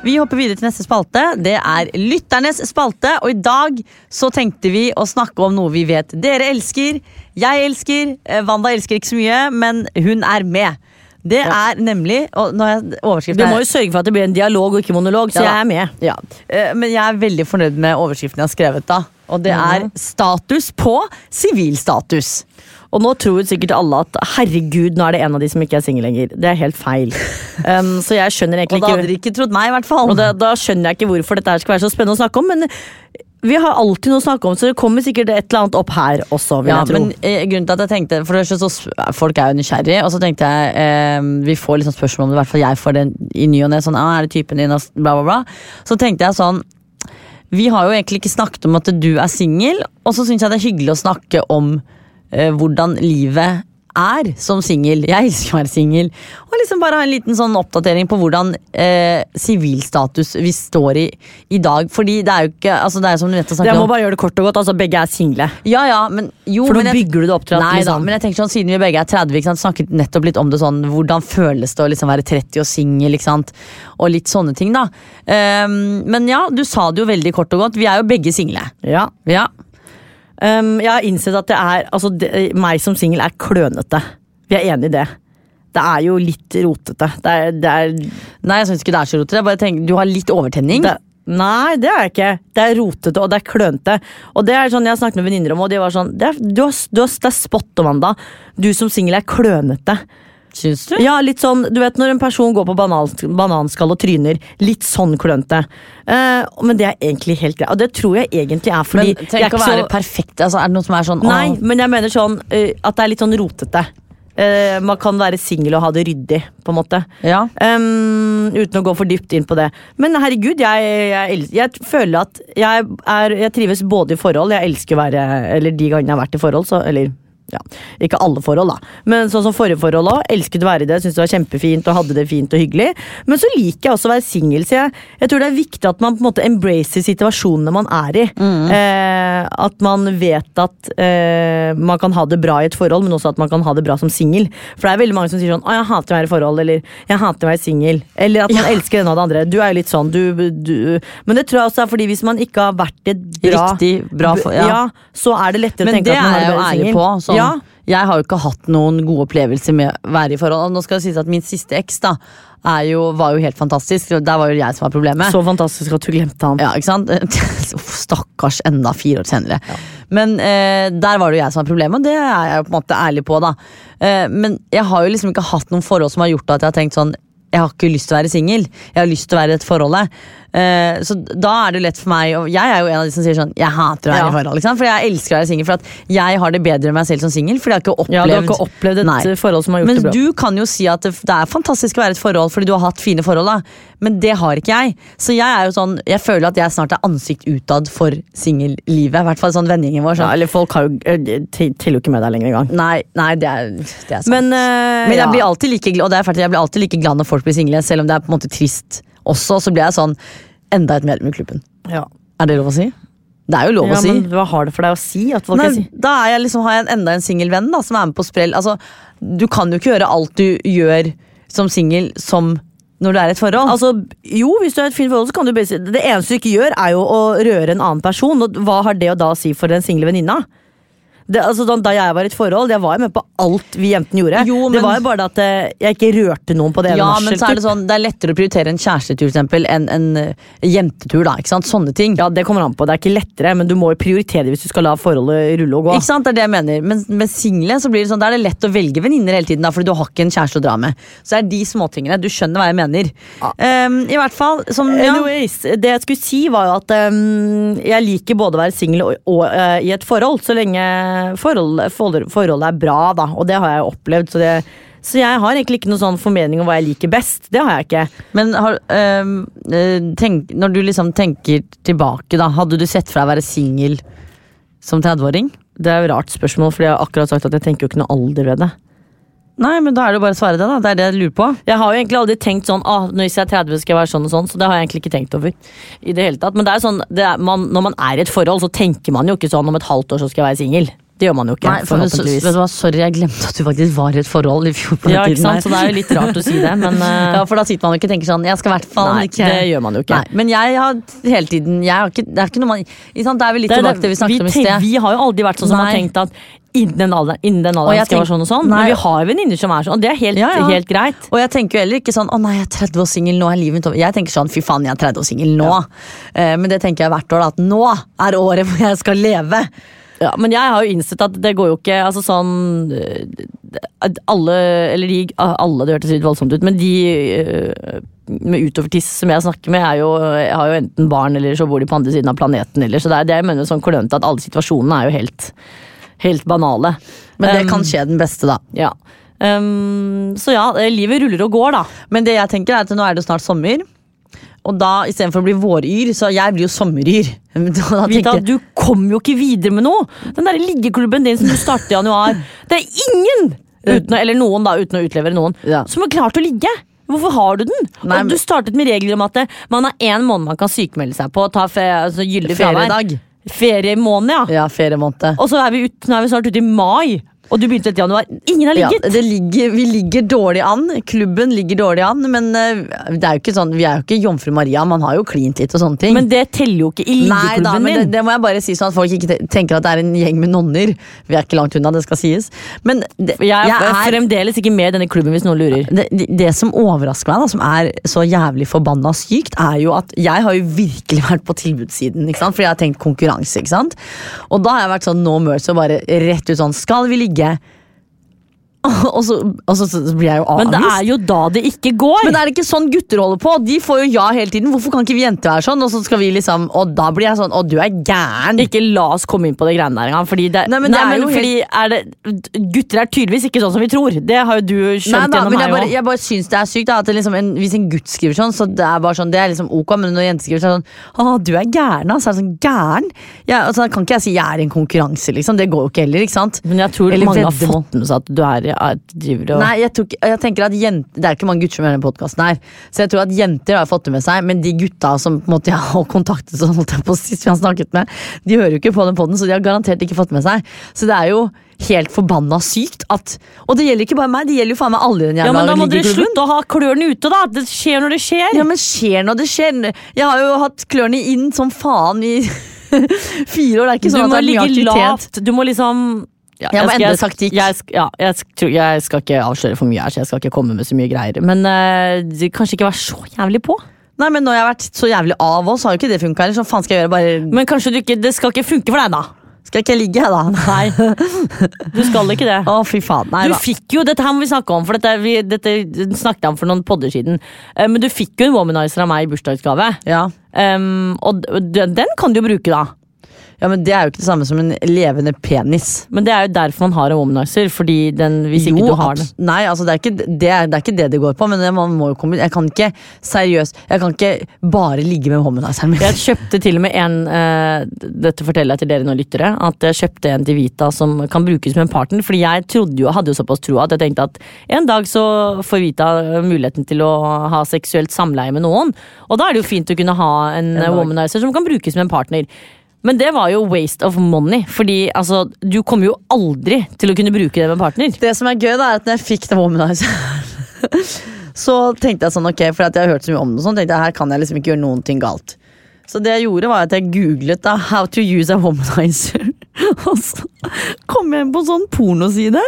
Vi hopper videre til neste spalte. Det er lytternes spalte. Og i dag så tenkte vi å snakke om noe vi vet dere elsker. Jeg elsker. eh, Wanda elsker ikke så mye, men hun er med. Det er nemlig og nå har jeg overskriften må jo sørge for at det blir en dialog og ikke monolog, så Ja jeg er med. Ja. Eh, Men jeg er veldig fornøyd med overskriften jeg har skrevet. da Og det er. 'status på sivilstatus'. Og nå tror sikkert alle at herregud, nå er det en av de som ikke er singel lenger. Det er helt feil. Um, så jeg skjønner egentlig ikke Og da hadde de ikke trodd meg, i hvert fall. Og da, da skjønner jeg ikke hvorfor dette her skal være så spennende å snakke om, men vi har alltid noe å snakke om, så det kommer sikkert et eller annet opp her også, vil Ja, jeg tro. men eh, grunnen til at jeg tenkte For det er så Folk er jo nysgjerrige, og så tenkte jeg eh, Vi får liksom spørsmål om det, i hvert fall jeg får det i ny og ne. Sånn, ah, er det typen din, bla, bla, bla. Så tenkte jeg sånn Vi har jo egentlig ikke snakket om at du er singel, og så syns jeg det er hyggelig å snakke om eh, hvordan livet er som singel. Jeg elsker å være singel. Og liksom bare ha en liten sånn oppdatering på hvordan eh, sivilstatus vi står i i dag. Fordi det er jo ikke altså det er som du vet å snakke Jeg må bare gjøre det kort og godt. altså Begge er single. ja, ja, men jo For nå men jeg- bygger du det opp til at Nei da, liksom- men jeg tenker sånn, siden vi begge er 30, ikke sant, snakket nettopp litt om det sånn Hvordan føles det å liksom være 30 og singel, ikke sant? Og litt sånne ting, da. Um, men ja, du sa det jo veldig kort og godt. Vi er jo begge single. Ja. Ja. Um, jeg har innsett at det er Altså, det, meg som singel er klønete. Vi er enig i det. Det er jo litt rotete. Det er, det er Nei, jeg syns ikke det er så rotete. Jeg bare tenker, Du har litt overtenning. det, Nei, det er jeg ikke. Det er rotete og det er klønete. Og det er sånn jeg har snakket med venninner om, og de var sånn det er, du har, du har, det er spot, Amanda. Du som singel er klønete. Syns du? Ja, litt sånn, du vet når en person går på banan, bananskall og tryner. Litt sånn klønete. Uh, men det er egentlig helt greit. Og det tror jeg egentlig er fordi Men tenk å være så- perfekt. Altså, er det noe som er sånn Nei, å... men jeg mener sånn uh, at det er litt sånn rotete. Uh, man kan være singel og ha det ryddig, på en måte. Ja. Um, uten å gå for dypt inn på det. Men herregud, jeg, jeg, jeg føler at jeg, er, jeg trives både i forhold. Jeg elsker å være Eller de gangene jeg har vært i forhold, så Eller ja, ikke alle forhold, da. Men sånn som forrige forhold òg. Elsket å være i det, syntes det var kjempefint og hadde det fint og hyggelig. Men så liker jeg også å være singel, så jeg, jeg tror det er viktig at man på en måte embracer situasjonene man er i. Eh, at man vet at eh, man kan ha det bra i et forhold, men også at man kan ha det bra som singel. For det er veldig mange som sier sånn 'Å, jeg hater å være i forhold', eller 'Jeg hater å være singel'. Eller at man elsker den og det andre. Du er jo litt sånn, du, du Men det tror jeg også er fordi hvis man ikke har vært i et bra, Riktig bra for- ja. så er det lettere å tenke at man er er jo ærlig på. Sånn, Ja. Jeg har jo ikke hatt noen gode opplevelser med å være i forhold. Nå skal det sies at Min siste eks da jo, var jo helt fantastisk. Der var jo jeg som var problemet. Så fantastisk at du glemte han. Ja, ikke sant? Stakkars, enda fire år senere. Men eh, der var det jo jeg som var problemet, og det er jeg jo på en måte ærlig på. da eh, Men jeg har jo liksom ikke hatt noen forhold som har gjort at jeg har tenkt sånn jeg har ikke lyst til å være singel. Jeg har lyst til å være i dette forhold. Eh, så da er det lett for meg Og jeg er jo en av de som sier sånn Jeg hater å være Ja. i forhold. liksom. For jeg elsker å være singel. For at jeg har det bedre med meg selv som singel. Fordi jeg har ikke opplevd Ja, du har ikke opplevd et Nei. forhold som har gjort Men det bra. du kan jo si at det, det er fantastisk å være i et forhold fordi du har hatt fine forhold. da Men det har ikke jeg. Så jeg er jo sånn Jeg føler at jeg snart er ansikt utad for singellivet. I hvert fall sånn vennegjengen vår. Ja, Sånn. eller folk har jo, til te- teller jo ikke med deg lenger engang. Nei, nei, det er, det er sant. Men, uh, Men jeg ja. blir alltid like Og det er faktisk, jeg blir alltid like glad når folk blir single, selv om det er på en måte trist også. Så blir jeg sånn Enda et medlem i klubben. ja. Er det lov å si? Det er jo lov ja, å si. men hva har det for deg å si? At folk Nei, si? Da er jeg liksom, har jeg en, enda en da, som er med på sprell. Altså, du kan jo ikke gjøre alt du gjør som singel som når du er i et forhold. Altså, jo, hvis du er i et fint forhold, så kan du basi- Det eneste du ikke gjør, er jo å røre en annen person. Og hva har det å da si for den single venninna? Det, altså, da, jeg var i et forhold, jeg var jo med på alt vi jentene gjorde. Jo, Det var jo bare at eh, jeg ikke rørte noen på det ene ja, men så er det sånn, det er lettere å prioritere en kjærestetur enn en en, jentetur. da, ikke sant? Sånne ting. Ja, det kommer an på. Det er ikke lettere, men du må jo prioritere det hvis du skal la forholdet rulle og gå. Ikke sant, det er det jeg mener Men med single så blir det sånn, da er det lett å velge venninner hele tiden. Da, fordi du har ikke en kjæreste å dra med. Så det er de småtingene. Du skjønner hva jeg mener. Ehm, I hvert fall som ja, Anyways, det jeg skulle si var jo at um, jeg liker både å være singel og, og uh, i et forhold, så lenge forhold, forhold, forholdet er bra, da. Og det har jeg opplevd. Så, det, så jeg har egentlig ikke noen sånn formening om hva jeg liker best. Det har jeg ikke. Men har, eh, tenk, når du liksom tenker tilbake, da hadde du sett for deg å være singel som 30-åring? Det er et rart spørsmål, for jeg har akkurat sagt at jeg tenker jo ikke noe alder ved det. Nei, men da er det jo bare å svare det. da Det er det jeg lurer på. Jeg har jo egentlig aldri tenkt sånn ah, når hvis jeg er 30 skal jeg være sånn og sånn, så det har jeg egentlig ikke tenkt over. i det hele tatt Men det er sånn, det er, man, når man er i et forhold, så tenker man jo ikke sånn om et halvt år så skal jeg være singel. Det gjør man jo ikke. Nei, for, så, forhåpentligvis. hva, Sorry, jeg glemte at du faktisk var i et forhold i fjor. på Ja, ikke sant? her. Så det er jo litt rart å si det, men uh... Ja, for da sitter man jo ikke og tenker sånn Jeg skal i hvert fall Nei, ikke det gjør man jo ikke. Nei, men jeg har hele tiden jeg har ikke, Det er ikke noe man sant? Det er vel litt tilbake til det vi snakket om i sted. Vi har jo aldri vært sånn som har tenkt at innen den alderen, innen den alderen skal være sånn og sånn. Nei. Men vi har venninner som er sånn, og det er helt, Ja, ja. helt greit. Og jeg tenker jo heller ikke sånn Å nei, jeg er 30 år singel, nå er livet mitt over. Jeg tenker sånn fy faen, jeg er 30 år singel nå. Eh, men det tenker jeg hvert år, da. At nå er året hvor jeg skal leve. Ja, men jeg har jo innsett at det går jo ikke altså sånn øh, Alle, eller de Alle, det hørtes litt voldsomt ut, men de øh, med utovertiss som jeg snakker med, er jo, jeg har jo enten barn eller så bor de på andre siden av planeten. Eller, så det er det jeg mener sånn klønete at alle situasjonene er jo helt, helt banale. Men det Um, kan skje den beste, da. Ja. Um, så ja, livet ruller og går, da. Men det jeg tenker er at nå er det snart sommer. Og da istedenfor å bli våryr, så jeg blir jo sommeryr. Da Vita, tenker, du kommer jo ikke videre med noe! Den der liggeklubben din som du startet i januar. Det er ingen! Uten, eller noen, da, uten å utlevere noen. Ja. Som har klart å ligge! Hvorfor har du den? Nei, du startet med regler om at man har én måned man kan sykemelde seg på. Ta fe, altså, gyldig fravær. feriedag. Feriemåned, ja. Ja, feriemåned. Og så er vi, ut, nå er vi snart ute i mai, og du begynte etter januar. Ingen har Ja, ligget! det ligger, vi ligger dårlig an. Klubben ligger dårlig an. Men eh, det er jo ikke sånn, vi er jo ikke jomfru Maria. Man har jo klint litt og sånne ting. Men det teller jo ikke i Nei da, liggeklubben men det, din. det må jeg bare si sånn at folk ikke tenker at det er en gjeng med nonner. Vi er ikke langt unna, det skal sies. Men det, Jeg er, jeg er- fremdeles ikke med i denne klubben hvis noen lurer. det, det- det som overrasker meg, da, som er så jævlig forbanna sykt, er jo at jeg har jo virkelig vært på tilbudssiden. ikke sant? Fordi jeg har tenkt konkurranse. ikke sant? Og da har jeg vært sånn no mercy og bare rett ut sånn Skal vi ligge? ya og, så, og så, så blir jeg jo avvist. Men det er jo da det ikke går. Men er det ikke sånn gutter holder på? De får jo ja hele tiden. Hvorfor kan ikke vi jenter være sånn? Og så skal vi liksom Og da blir jeg sånn Å, du er gæren. ikke la oss komme inn på det greiene der engang. Fordi, det, Nei, men det er jo fordi er det, gutter er tydeligvis ikke sånn som vi tror. Det har jo du skjønt Nei, da, gjennom men meg òg. jeg bare syns det er sykt da, at det liksom en, Hvis en gutt skriver sånn, så det er bare sånn Det er liksom ok, men når en jente skriver så er sånn Å, du er gæren, altså. Er det sånn gæren? Ja, altså, kan ikke jeg si jeg er i en konkurranse, liksom. Det går jo ikke heller, ikke sant? Men jeg tror Eller mange har fått med seg at du er driver og Nei, jeg, tror jeg tenker at jenter Det er ikke mange gutter som gjør denne podkasten her, så jeg tror at jenter har fått det med seg, men de gutta som på en måte jeg har kontaktet sånn, holdt jeg på sist vi har snakket med, de hører jo ikke på den podden, så de har garantert ikke fått det med seg. Så det er jo helt forbanna sykt at Og det gjelder ikke bare meg, det gjelder jo faen meg alle i den Ja, men da må dere slutte å ha klørne ute, da! Det skjer når det skjer. Ja, men skjer når det skjer. Jeg har jo hatt klørne inn som faen i fire år. Det er ikke du sånn at det er mye aktivitet. lavt. Du må liksom ja, Jeg jeg, skal-. Jeg, ja, jeg, skal ikke avsløre for mye her, så jeg skal ikke komme med så mye greier. Men det- kanskje ikke være så jævlig på. Nei, men Når jeg har vært så jævlig av oss, har jo ikke det funka. Så faen skal jeg gjøre? Bare Men kanskje du ikke, det skal ikke funke for deg, da. Skal ikke jeg ligge, her da? Nei, du skal ikke det. Å, fy faen. Nei Du da. fikk jo, Dette her må vi snakke om, for dette, vi, dette snakket jeg om for noen podder siden. Eh, Men du fikk jo en womanizer av meg i bursdagsgave. Ja. Um, og den kan du jo bruke, da. Ja, men Det er jo ikke det samme som en levende penis. Men det er jo derfor man har en womanizer. Fordi den, hvis ikke du har den Nei, altså det er, ikke, det, er, det er ikke det det går på, men man må jo komme Jeg kan ikke seriøst Jeg kan ikke bare ligge med womanizeren min. Jeg kjøpte til og med en uh, Dette forteller jeg til dere nå lyttere. At jeg kjøpte en til Vita som kan brukes med en partner. Fordi jeg trodde jo, hadde jo såpass tro at jeg tenkte at en dag så får Vita muligheten til å ha seksuelt samleie med noen. Og da er det jo fint å kunne ha en, en womanizer som kan brukes med en partner. Men det var jo waste of money, fordi altså, du kommer jo aldri til å kunne bruke det med en partner. Det som er gøy, da, er at når jeg fikk den womanizeren, så tenkte jeg sånn, ok, for jeg har hørt så mye om det, sånn, tenkte jeg her kan jeg liksom ikke gjøre noen ting galt. Så det jeg gjorde, var at jeg googlet da, 'how to use a womanizer'. Og så kom jeg inn på en sånn pornoside,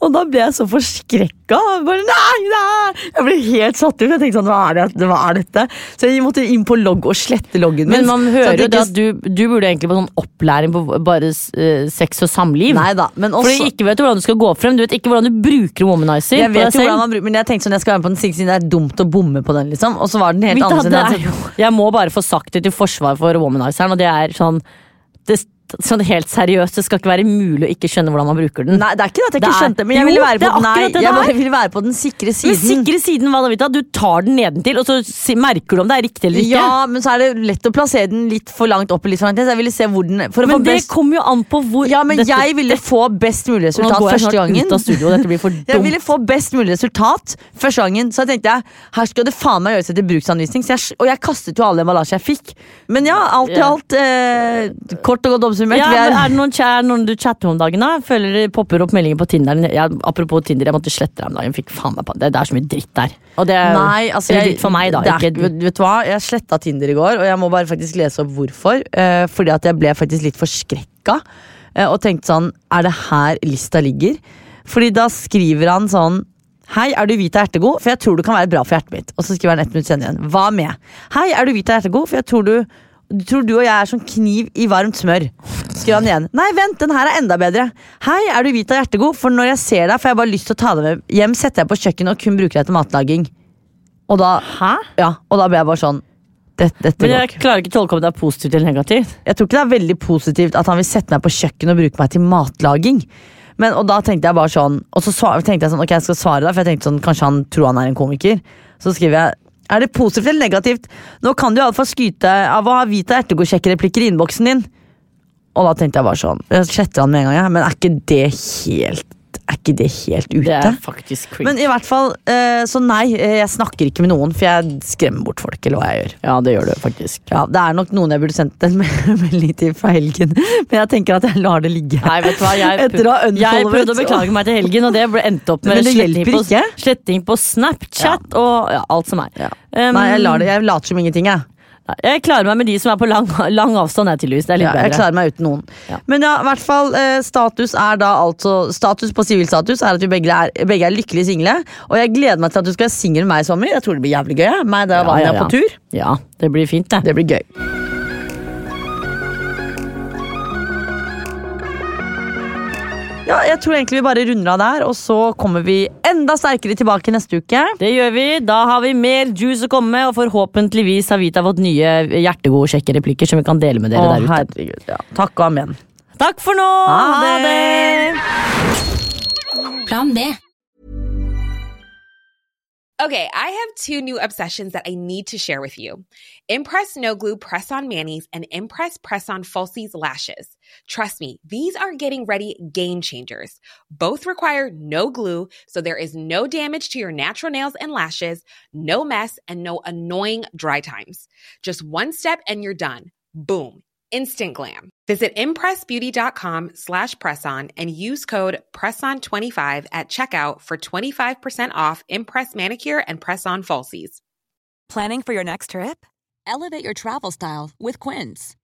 og da ble jeg så forskrekka. Bare, nei, nei! Jeg ble helt satt ut. Jeg tenkte sånn, hva er, det, hva er dette? Så jeg måtte inn på logg og slette loggen min. Men man hører jo det at du, du burde egentlig på sånn opplæring på bare uh, sex og samliv. Nei da, men også Fordi ikke vet hvordan du skal gå frem, du vet ikke hvordan du bruker womanizer. Jeg vet jo selv. hvordan man bruker Men jeg tenkte sånn, jeg skal være med på den sikre siden Det er dumt å bomme på den liksom Og så var den helt annerledes er jeg må bare få sagt det til forsvar for womanizeren, og det er sånn det, sånn helt seriøst, det skal ikke være mulig å ikke skjønne hvordan man bruker den. Nei, det er ikke det at jeg Det ikke skjønte Men jeg ville være vil den være på den sikre siden. siden sikre siden, hva da, Vita? Du tar den nedentil, og så merker du om det er riktig eller ikke. Ja, men så er det lett å plassere den litt for langt opp litt for langt ned, så Jeg ville se hvor den Men det kommer jo an på hvor Ja, men dette- jeg ville få best mulig resultat første gangen ut av studio, dette blir for Jeg ville få best mulig resultat første gangen, så jeg tenkte jeg her skal det faen meg gjøres etter bruksanvisning. Så jeg, og jeg kastet jo all emballasje jeg fikk. Men ja, alt i alt eh, kort og godt oppsummert. Ja, er- er det noen, er noen du chatter om dagen, da? Føler det popper opp meldinger på Tinder? Jeg, apropos Tinder, jeg måtte slette deg om dagen. Fikk faen meg på det. Det er så mye dritt der. Og det, Nei, altså jeg, dritt for meg, da. er, ikke, vet, vet du hva, Jeg sletta Tinder i går, og jeg må bare faktisk lese opp hvorfor. Eh, fordi at jeg ble faktisk litt forskrekka eh, og tenkte sånn Er det her lista ligger? Fordi da skriver han sånn Hei, er du hvit og ertegod? For jeg tror du kan være bra for hjertet mitt. Og så skriver han ett minutt senere igjen. Hva med? Hei, er du hvit og ertegod? For jeg tror du Tror du og jeg er som kniv i varmt smør. Skriver han igjen. Nei, vent, den her er enda bedre. Hei, er du hvit og hjertegod? For når jeg ser deg, får jeg bare lyst til å ta deg med hjem, setter jeg på kjøkkenet og kun bruker deg til matlaging. Og da, Hæ? ja, og da ble jeg bare sånn dette, dette Men går jeg ikke. klarer ikke å tolke om det er positivt eller negativt. Jeg tror ikke det er veldig positivt at han vil sette meg på kjøkkenet og bruke meg til matlaging. Men, og da tenkte jeg bare sånn Og så svar, tenkte jeg sånn, ok jeg skal svare deg, for jeg tenkte sånn, kanskje han tror han er en komiker. Så skriver jeg Er det positivt eller negativt? Nå kan du iallfall skryte av å ha hvit og ertegod-sjekkereplikker i innboksen din. Og da tenkte jeg bare sånn Jeg sletter han med en gang, jeg. Men er ikke det helt Er ikke det helt ute? Det er faktisk creepy. Men i hvert fall, eh, så nei, eh, jeg snakker ikke med noen, for jeg skremmer bort folk. eller hva jeg gjør. ja, det gjør du faktisk. Ja, Det er nok noen jeg burde sendt en melding til fra helgen, men jeg tenker at jeg lar det ligge. Nei, vet du hva, jeg, jeg prøvde å beklage meg til helgen, og det ble endt opp med sletting på, sletting på Snapchat og ja, alt som er. Ja. Um, Nei, jeg lar det, jeg later som ingenting, jeg. Jeg klarer meg med de som er på lang, lang avstand, jeg, tydeligvis. Det er litt Ja, jeg klarer meg uten noen. Ja. Men ja, i hvert fall eh, status er da altså Status på sivilstatus er at vi begge er, begge er lykkelig single. Og jeg gleder meg til at du skal være singel med meg i sommer. Jeg tror det blir jævlig gøy. Meg da Ja, ja, ja. på tur. Ja, det blir fint, det. Det blir gøy. Ja, jeg tror egentlig vi bare runder av der, og så kommer vi enda sterkere tilbake neste uke. Det gjør vi. Da har vi mer juice å komme med, og forhåpentligvis har Vita fått nye hjertegode sjekkereplikker som vi kan dele med dere Å, der ute. herregud, ja. Takk og amen. Takk for nå! Ha det! Plan B. Okay, I have two new obsessions that I need to share with you. Impress No Glue Press On Manny's and Impress Press On Falsies Lashes. Trust me, these are getting ready game changers. Both require no glue, so there is no damage to your natural nails and lashes, no mess, and no annoying dry times. Just one step and you're done. Boom. Instant glam. Visit impressbeauty.com slash presson and use code PRESSON25 at checkout for 25% off Impress Manicure and Press-On Falsies. Planning for your next trip? Elevate your travel style with Quince.